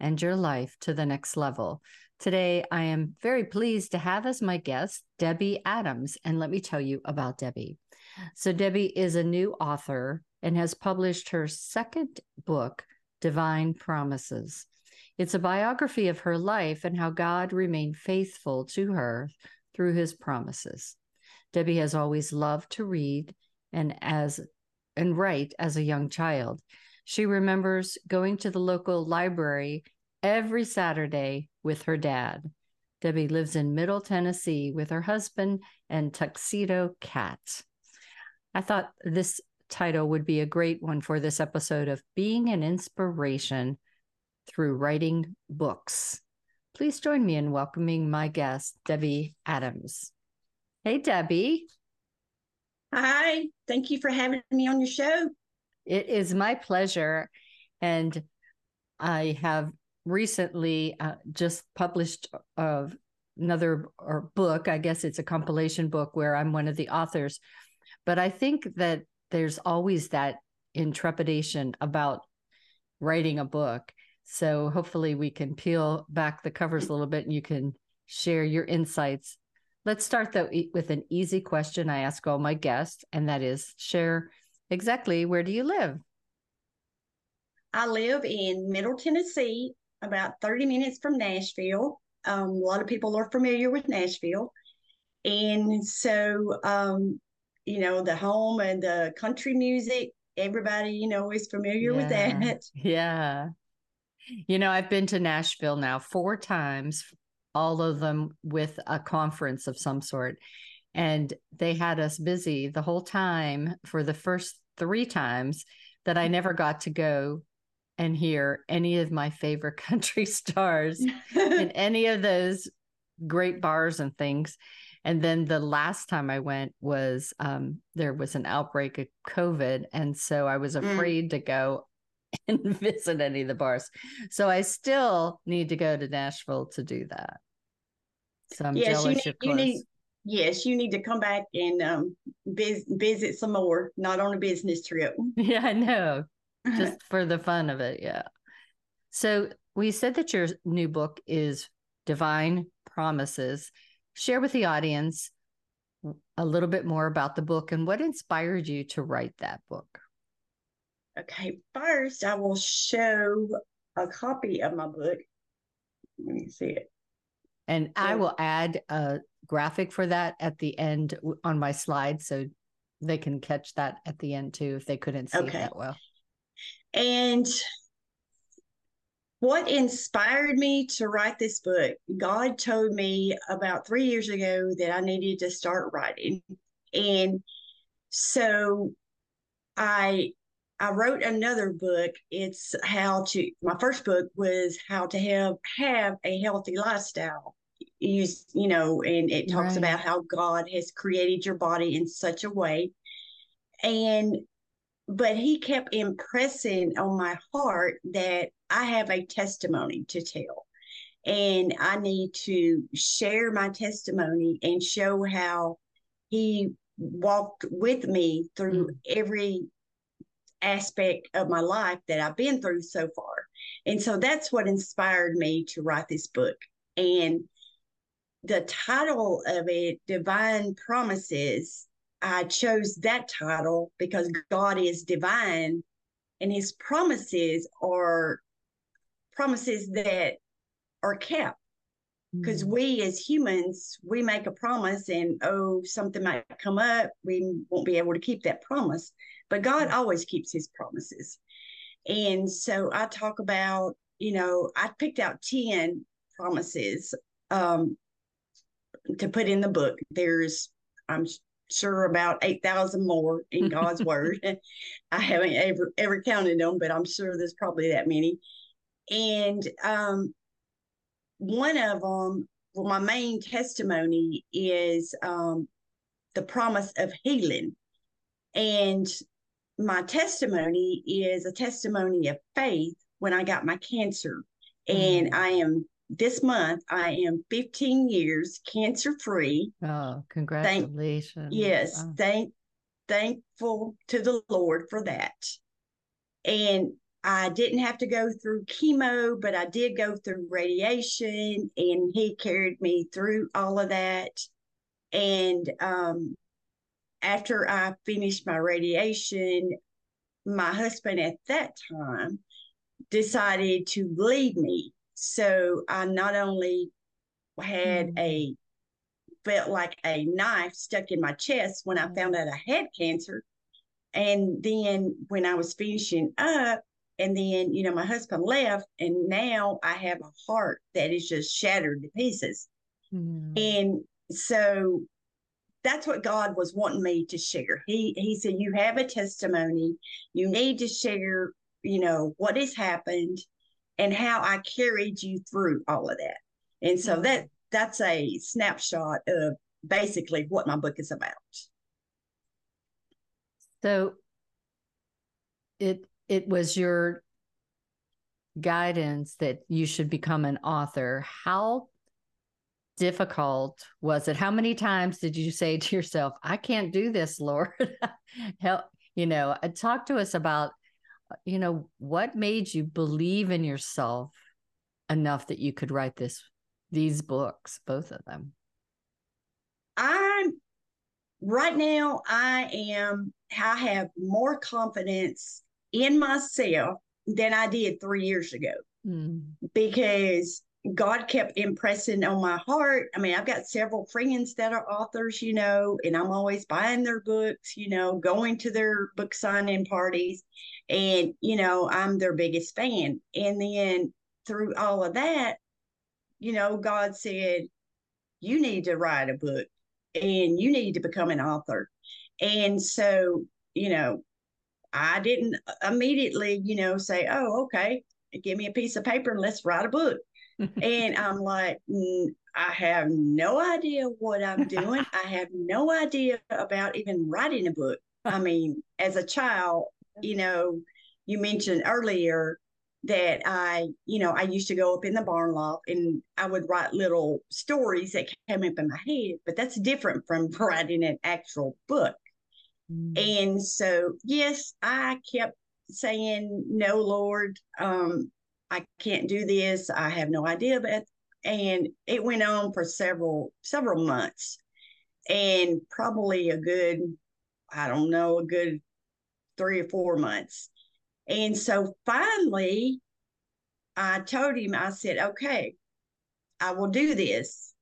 and your life to the next level. Today, I am very pleased to have as my guest Debbie Adams. And let me tell you about Debbie. So, Debbie is a new author and has published her second book, Divine Promises. It's a biography of her life and how God remained faithful to her through his promises. Debbie has always loved to read and as and write as a young child. She remembers going to the local library every Saturday with her dad. Debbie lives in Middle Tennessee with her husband and tuxedo cat. I thought this title would be a great one for this episode of Being an Inspiration Through Writing Books. Please join me in welcoming my guest, Debbie Adams. Hey, Debbie. Hi, thank you for having me on your show. It is my pleasure. And I have recently uh, just published uh, another book. I guess it's a compilation book where I'm one of the authors. But I think that there's always that intrepidation about writing a book. So hopefully we can peel back the covers a little bit and you can share your insights. Let's start though with an easy question I ask all my guests, and that is share Exactly. Where do you live? I live in Middle Tennessee, about 30 minutes from Nashville. Um, a lot of people are familiar with Nashville. And so, um, you know, the home and the country music, everybody, you know, is familiar yeah. with that. Yeah. You know, I've been to Nashville now four times, all of them with a conference of some sort and they had us busy the whole time for the first three times that I never got to go and hear any of my favorite country stars in any of those great bars and things. And then the last time I went was um, there was an outbreak of COVID. And so I was mm. afraid mm. to go and visit any of the bars. So I still need to go to Nashville to do that. So I'm yes, jealous you need, you're. You need, yes, you need to come back and um, vis- visit some more, not on a business trip. Yeah, I know. Just for the fun of it. Yeah. So we said that your new book is Divine Promises. Share with the audience a little bit more about the book and what inspired you to write that book. Okay, first I will show a copy of my book. Let me see it. And I will add a graphic for that at the end on my slide so they can catch that at the end too if they couldn't see okay. it that well. And what inspired me to write this book, God told me about three years ago that I needed to start writing. And so I I wrote another book. It's how to my first book was how to have have a healthy lifestyle use you know and it talks right. about how god has created your body in such a way and but he kept impressing on my heart that i have a testimony to tell and i need to share my testimony and show how he walked with me through mm. every aspect of my life that I've been through so far. And so that's what inspired me to write this book. And the title of it, Divine Promises, I chose that title because God is divine and his promises are promises that are kept. because Mm. we as humans we make a promise and oh something might come up we won't be able to keep that promise but god always keeps his promises and so i talk about you know i picked out 10 promises um to put in the book there's i'm sure about 8000 more in god's word i haven't ever ever counted them but i'm sure there's probably that many and um one of them, well, my main testimony is um, the promise of healing. And my testimony is a testimony of faith when I got my cancer. And Mm. I am, this month, I am 15 years cancer free. Oh, congratulations. Yes, Wow. thank, thankful to the Lord for that. And I didn't have to go through chemo, but I did go through radiation, and he carried me through all of that. And um, after I finished my radiation, my husband at that time decided to leave me. So I not only had Mm. a felt like a knife stuck in my chest when I found out I had cancer. And then when I was finishing up, and then, you know, my husband left, and now I have a heart that is just shattered to pieces. Mm. And so that's what God was wanting me to share. He he said, You have a testimony. You need to share, you know, what has happened and how I carried you through all of that. And so Mhm. that that's a snapshot of basically what my book is about. So it it was your guidance that you should become an author. How difficult was it? How many times did you say to yourself, I can't do this, Lord? Help, you know, uh, talk to us about, you know, what made you believe in yourself enough that you could write this these books, both of them. I'm right now I am I have more confidence in myself than I did three years ago Mm. because God kept impressing on my heart. I mean, I've got several friends that are authors, you know, and I'm always buying their books, you know, going to their book signing parties. And, you know, I'm their biggest fan. And then through all of that, you know, God said, you need to write a book and you need to become an author. And so, you know, I didn't immediately, you know, say, oh, okay, give me a piece of paper and let's write a book. and I'm like, "Mm, I have no idea what I'm doing. I have no idea about even writing a book. I mean, as a child, you know, you mentioned earlier that I, you know, I used to go up in the barn loft and I would write little stories that came up in my head, but that's different from writing an actual book. Mm. And so, yes, I kept saying, No, Lord, um, I can't do this. I have no idea. But and it went on for several several months, and probably a good, I don't know, a good three or four months. And so finally, I told him, I said, okay, I will do this.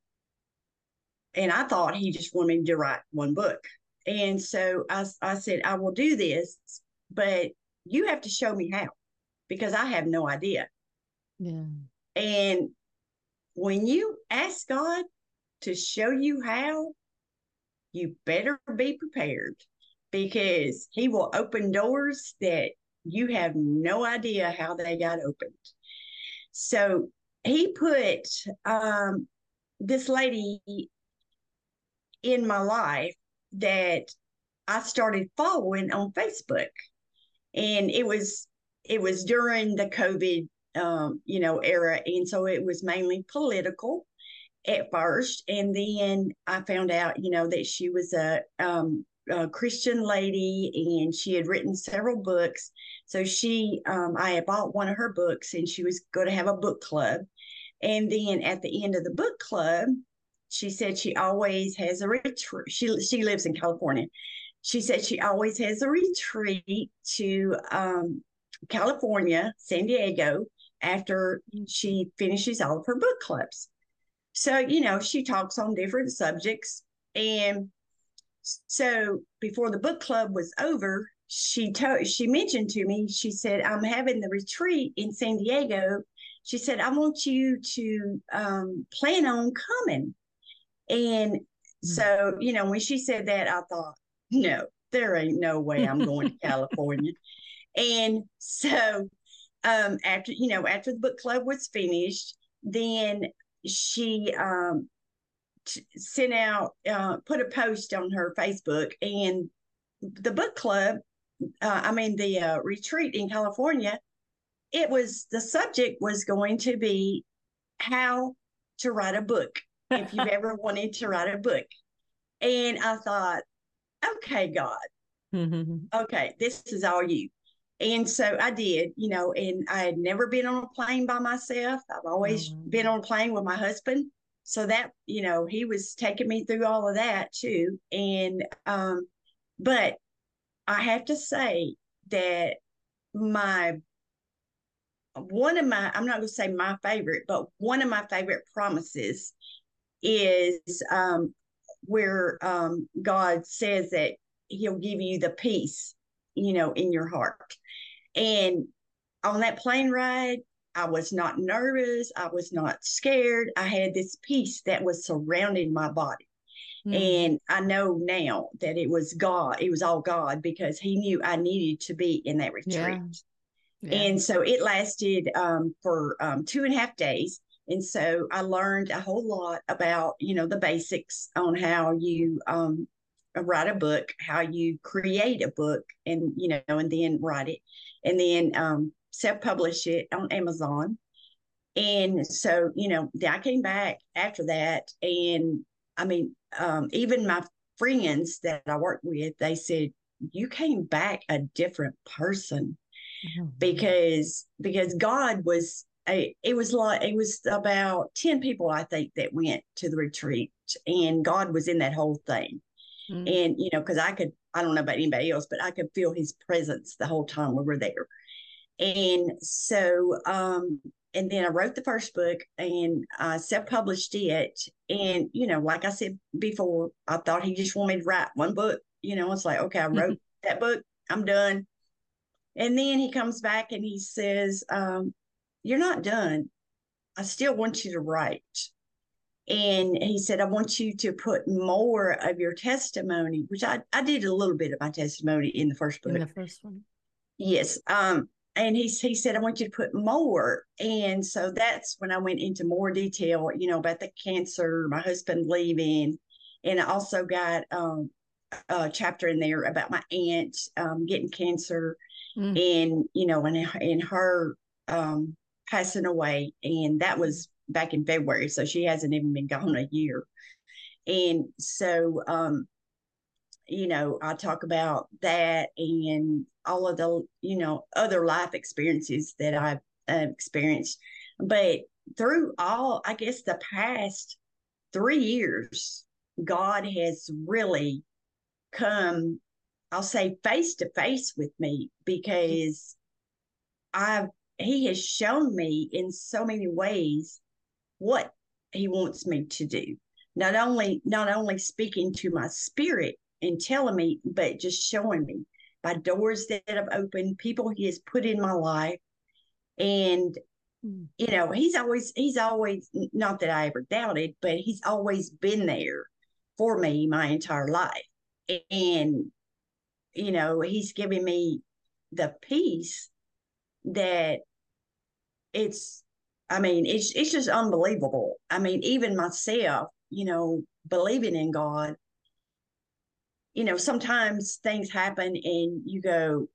And I thought he just wanted me to write one book. And so I, I said, I will do this, but you have to show me how because I have no idea. Yeah. And when you ask God to show you how, you better be prepared because He will open doors that you have no idea how they got opened. So He put um, this lady in my life that I started following on Facebook, and it was it was during the COVID um, you know era, and so it was mainly political at first, and then I found out you know that she was a, um, a Christian lady, and she had written several books. So she, um, I had bought one of her books, and she was going to have a book club, and then at the end of the book club, she said she always has a retreat. She she lives in California. She said she always has a retreat to um, California, San Diego, after she finishes all of her book clubs. so you know she talks on different subjects and so before the book club was over she told she mentioned to me she said i'm having the retreat in san diego. She said i want you to um, plan on coming. And so you know when she said that i thought no there ain't no way i'm going to california. And so um, after you know after the book club was finished then she um, t- sent out uh, put a post on her facebook and the book club uh, I mean, the uh, retreat in California, it was the subject was going to be how to write a book if you've ever wanted to write a book. And I thought, okay, God, mm-hmm. okay, this is all you. And so I did, you know, and I had never been on a plane by myself. I've always mm-hmm. been on a plane with my husband. So that, you know, he was taking me through all of that too. And, um, but I have to say that my one of my I'm not going to say my favorite, but one of my favorite promises is um, where um, God says that He'll give you the peace, you know, in your heart. And on that plane ride, I was not nervous. I was not scared. I had this peace that was surrounding my body. Mm. And I know now that it was God, it was all God because He knew I needed to be in that retreat. Yeah. Yeah. And so it lasted um, for um, two and a half days. And so I learned a whole lot about, you know, the basics on how you um, write a book, how you create a book, and, you know, and then write it, and then um, self publish it on Amazon. And so, you know, I came back after that and I mean, um, even my friends that I worked with, they said, you came back a different person mm-hmm. because because God was a, it was like it was about 10 people I think that went to the retreat and God was in that whole thing. Mm-hmm. And you know, because I could I don't know about anybody else, but I could feel his presence the whole time we were there. And so um and then I wrote the first book and I self published it. And, you know, like I said before, I thought he just wanted me to write one book. You know, it's like, okay, I wrote that book, I'm done. And then he comes back and he says, um, You're not done. I still want you to write. And he said, I want you to put more of your testimony, which I, I did a little bit of my testimony in the first book. In the first one. Yes. Um, and he, he said, I want you to put more. And so that's when I went into more detail, you know, about the cancer, my husband leaving. And I also got um, a chapter in there about my aunt um, getting cancer mm. and, you know, and, and her um, passing away. And that was back in February. So she hasn't even been gone a year. And so, um, you know, I talk about that and all of the, you know, other life experiences that I've uh, experienced. But through all, I guess, the past three years, God has really come, I'll say, face to face with me because I've, He has shown me in so many ways what He wants me to do. Not only, not only speaking to my spirit, and telling me, but just showing me by doors that have opened, people he has put in my life. And, mm. you know, he's always, he's always, not that I ever doubted, but he's always been there for me my entire life. And, you know, he's giving me the peace that it's, I mean, it's it's just unbelievable. I mean, even myself, you know, believing in God you know, sometimes things happen and you go,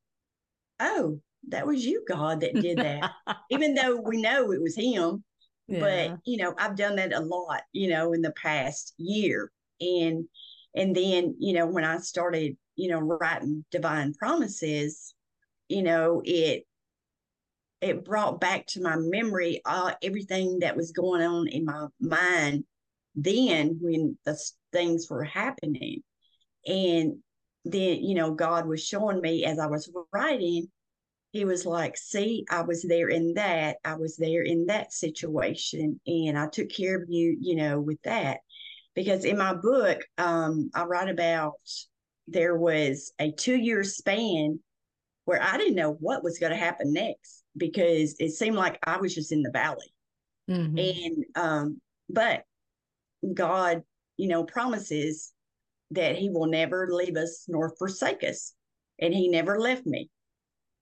oh, that was you, God, that did that. Even though we know it was Him. Yeah. But, you know, I've done that a lot, you know, in the past year. And, and then, you know, when I started, you know, writing divine promises, you know, it, it brought back to my memory uh, everything that was going on in my mind then when the things were happening and then, you know, God was showing me as I was writing he was like, See, I was there in that. I was there in that situation. And I took care of you, you know, with that. Because in my book, um, I write about there was a two year span where I didn't know what was going to happen next because it seemed like I was just in the valley. Mm-hmm. And, um, but God, you know, promises that He will never leave us nor forsake us. And He never left me.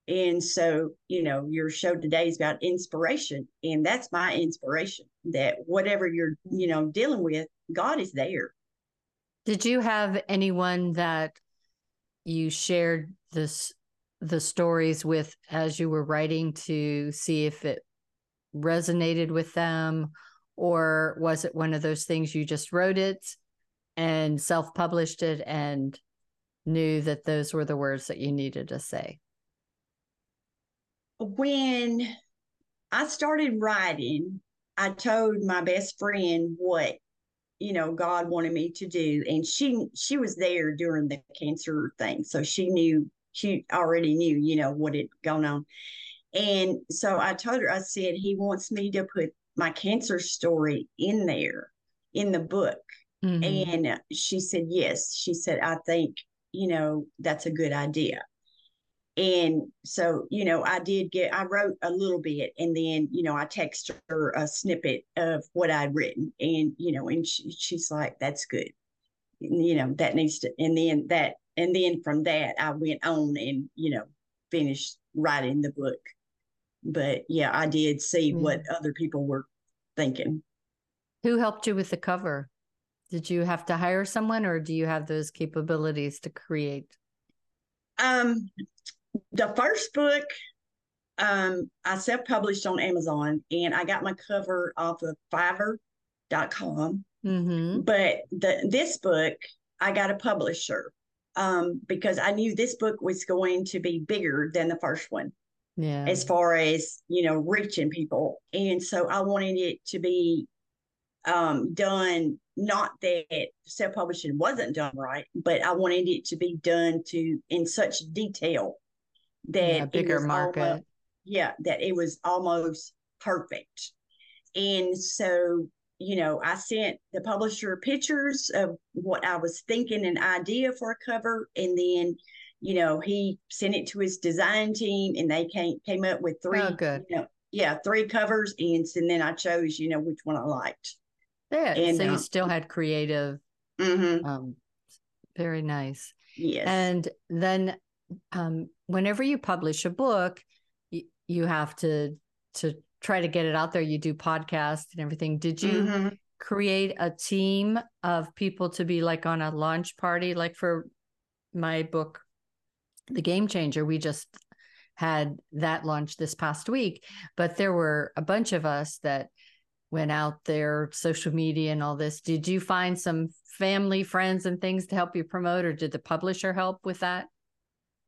And so, you know, your show today is about inspiration. And that's my inspiration that whatever you're, you know, dealing with, God is there. Did you have anyone that you shared this the stories with as you were writing to see if it resonated with them or was it one of those things you just wrote it and self-published it and knew that those were the words that you needed to say. When I started writing, I told my best friend what you know God wanted me to do, and she she was there during the cancer thing, so she knew she already knew you know what had gone on, and so I told her I said He wants me to put my cancer story in there in the book, mm-hmm. and she said yes. She said I think you know that's a good idea and so you know i did get i wrote a little bit and then you know i texted her a snippet of what i'd written and you know and she, she's like that's good you know that needs to and then that and then from that i went on and you know finished writing the book but yeah i did see mm-hmm. what other people were thinking who helped you with the cover did you have to hire someone or do you have those capabilities to create um the first book um, I self published on Amazon and I got my cover off of fiverr.com. Mm-hmm. But the, this book, I got a publisher um, because I knew this book was going to be bigger than the first one. Yeah. As far as, you know, reaching people. And so I wanted it to be um, done, not that self publishing wasn't done right, but I wanted it to be done to in such detail that yeah, bigger market. Almost, yeah, that it was almost perfect. And so, you know, I sent the publisher pictures of what I was thinking an idea for a cover. And then, you know, he sent it to his design team and they came came up with three oh, good. You know, yeah, three covers. And, and then I chose, you know, which one I liked. Yeah. And, so you um, still had creative. Mm-hmm. Um, very nice. Yes. And then um, whenever you publish a book, you, you have to to try to get it out there. You do podcasts and everything. Did you mm-hmm. create a team of people to be like on a launch party, like for my book, The Game Changer? We just had that launch this past week, but there were a bunch of us that went out there, social media and all this. Did you find some family, friends, and things to help you promote, or did the publisher help with that?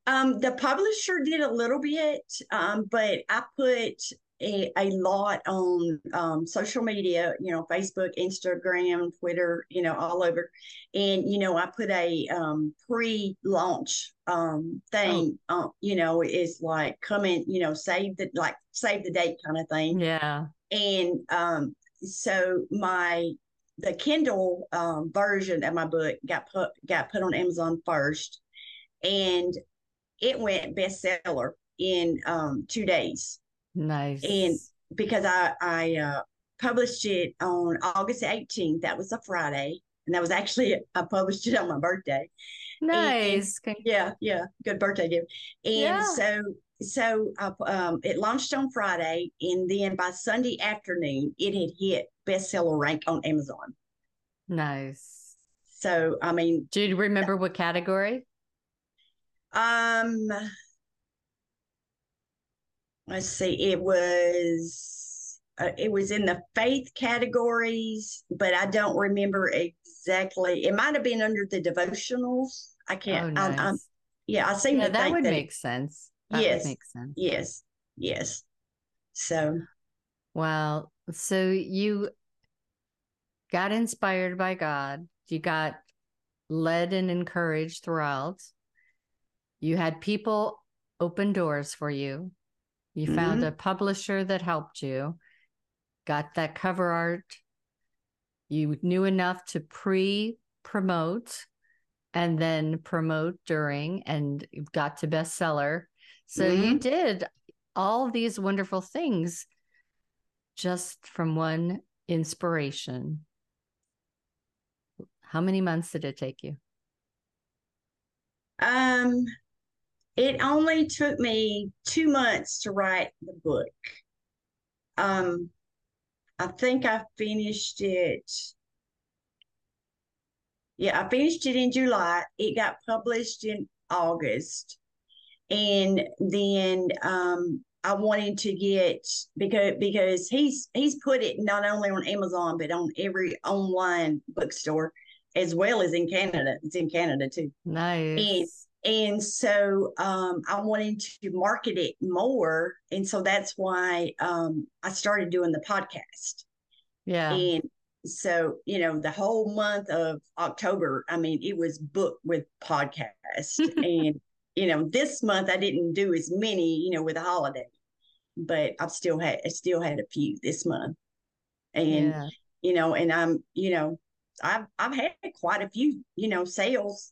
Um, the publisher did a little bit, um, but I put a, a lot on um, social media, you know, Facebook, Instagram, Twitter, you know, all over. And, you know, I put a um, pre launch um, thing, oh. uh, you know, it's like come in, you know, save the, like save the date kind of thing. Yeah. And um, so my, the Kindle um, version of my book got put got put on Amazon first, and it went bestseller in um, two days. Nice. And because I I uh, published it on August 18th, that was a Friday, and that was actually I published it on my birthday. Nice. And, and, yeah, yeah, good birthday gift. And yeah. so so uh, um, it launched on Friday, and then by Sunday afternoon, it had hit bestseller rank on Amazon. Nice. So I mean, do you remember what category? Um, let's see. It was uh, it was in the faith categories, but I don't remember exactly. It might have been under the devotionals. I can't. Oh, nice. I, yeah, I seem yeah, to that would that make sense. That yes, make sense. Yes, yes. So, well, so you got inspired by God. You got led and encouraged throughout you had people open doors for you You mm-hmm. found a publisher that helped you, got that cover art. You knew enough to pre promote and then promote during and got to bestseller. So mm-hmm. you did all these wonderful things just from one inspiration. How many months did it take you? Um, it only took me two months to write the book. Um, I think I finished it. Yeah, I finished it in July. It got published in August. And then um, I wanted to get because because he's he's put it not only on Amazon but on every online bookstore as well as in Canada. It's in Canada too. Nice. And and so um, I wanted to market it more, and so that's why um, I started doing the podcast. Yeah. And so you know the whole month of October, I mean, it was booked with podcast, and you know this month I didn't do as many, you know, with the holiday, but I've still had I still had a few this month, and yeah. you know, and I'm you know I've I've had quite a few, you know, sales,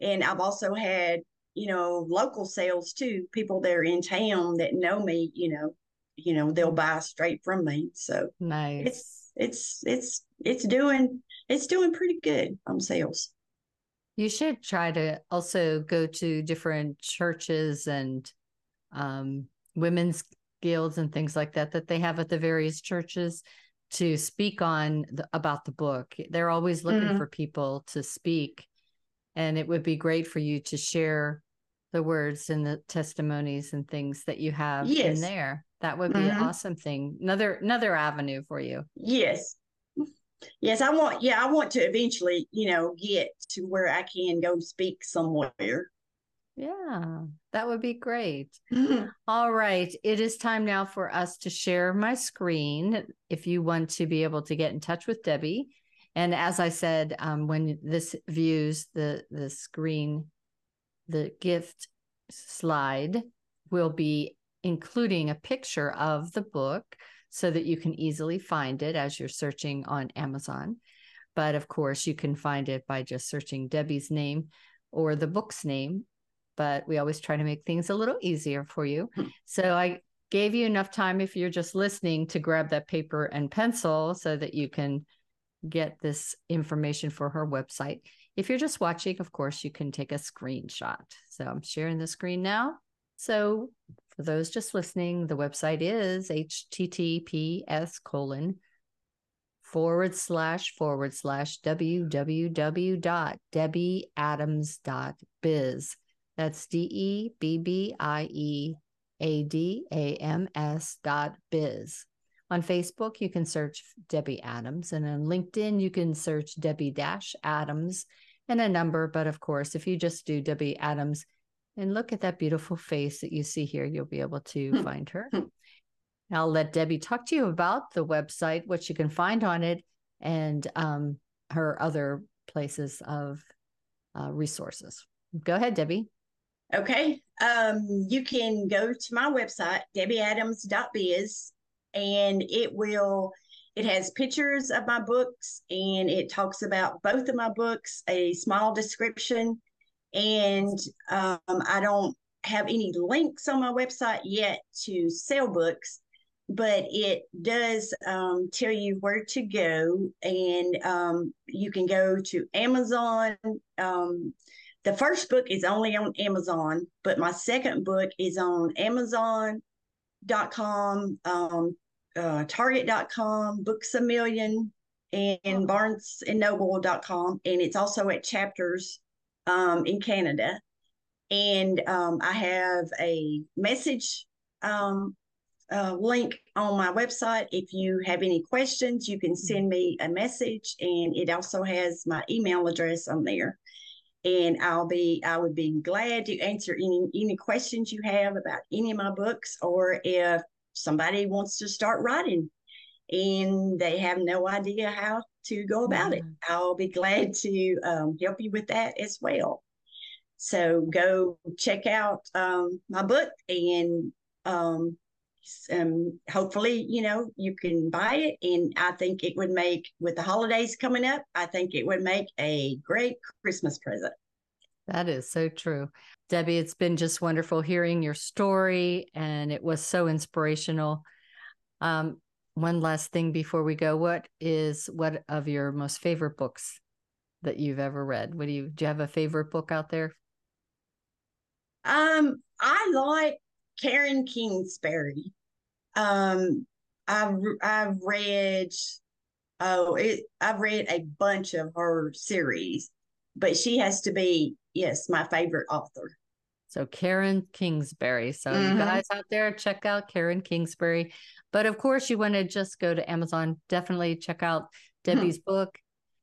and I've also had, you know, local sales too. People that are in town that know me, you know, you know, they'll buy straight from me. So nice. It's it's it's it's doing it's doing pretty good on sales. You should try to also go to different churches and um, women's guilds and things like that that they have at the various churches to speak on the, about the book. They're always looking mm-hmm. for people to speak, and it would be great for you to share the words and the testimonies and things that you have yes. in there. That would be mm-hmm. an awesome thing. Another another avenue for you. Yes. Yes, I want yeah, I want to eventually, you know, get to where I can go speak somewhere. Yeah, that would be great. Mm-hmm. All right. It is time now for us to share my screen if you want to be able to get in touch with Debbie. And as I said, um, when this views the, the screen, the gift slide will be including a picture of the book so that you can easily find it as you're searching on Amazon. But of course, you can find it by just searching Debbie's name or the book's name but we always try to make things a little easier for you. Hmm. So I gave you enough time if you're just listening to grab that paper and pencil so that you can get this information for her website. If you're just watching, of course, you can take a screenshot. So I'm sharing the screen now. So for those just listening, the website is https colon forward slash forward slash www.debbieadams.biz. That's D E B B I E A D A M S dot biz. On Facebook, you can search Debbie Adams, and on LinkedIn, you can search Debbie Dash Adams and a number. But of course, if you just do Debbie Adams and look at that beautiful face that you see here, you'll be able to hmm. find her. Hmm. I'll let Debbie talk to you about the website, what you can find on it, and um, her other places of uh, resources. Go ahead, Debbie. Okay. Um, you can go to my website, debbieadams.biz, and it will, it has pictures of my books and it talks about both of my books, a small description. And um, I don't have any links on my website yet to sell books, but it does um, tell you where to go. And um, you can go to Amazon. Um, the first book is only on Amazon, but my second book is on Amazon.com, um, uh, Target.com, Books a Million, and oh. Barnes and Noble.com, and it's also at Chapters um, in Canada. And um, I have a message um, uh, link on my website. If you have any questions, you can mm-hmm. send me a message, and it also has my email address on there and I'll be I would be glad to answer any any questions you have about any of my books or if somebody wants to start writing and they have no idea how to go about mm-hmm. it. I'll be glad to um, help you with that as well. So go check out um, my book and um, um, hopefully, you know, you can buy it. And I think it would make, with the holidays coming up, I think it would make a great Christmas present. That is so true. Debbie, it's been just wonderful hearing your story, and it was so inspirational. Um, one last thing before we go what is what of your most favorite books that you've ever read what do you do you have a favorite book out there um i like karen kingsbury um i've i've read oh it i've read a bunch of her series but she has to be yes my favorite author so Karen Kingsbury. So mm-hmm. you guys out there, check out Karen Kingsbury. But of course, you want to just go to Amazon. Definitely check out mm-hmm. Debbie's hmm. book.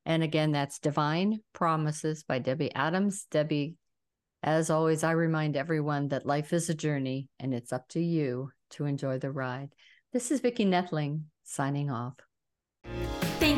And again, that's Divine Promises by Debbie Adams. Debbie, as always, I remind everyone that life is a journey and it's up to you to enjoy the ride. This is Vicki Noethling signing off.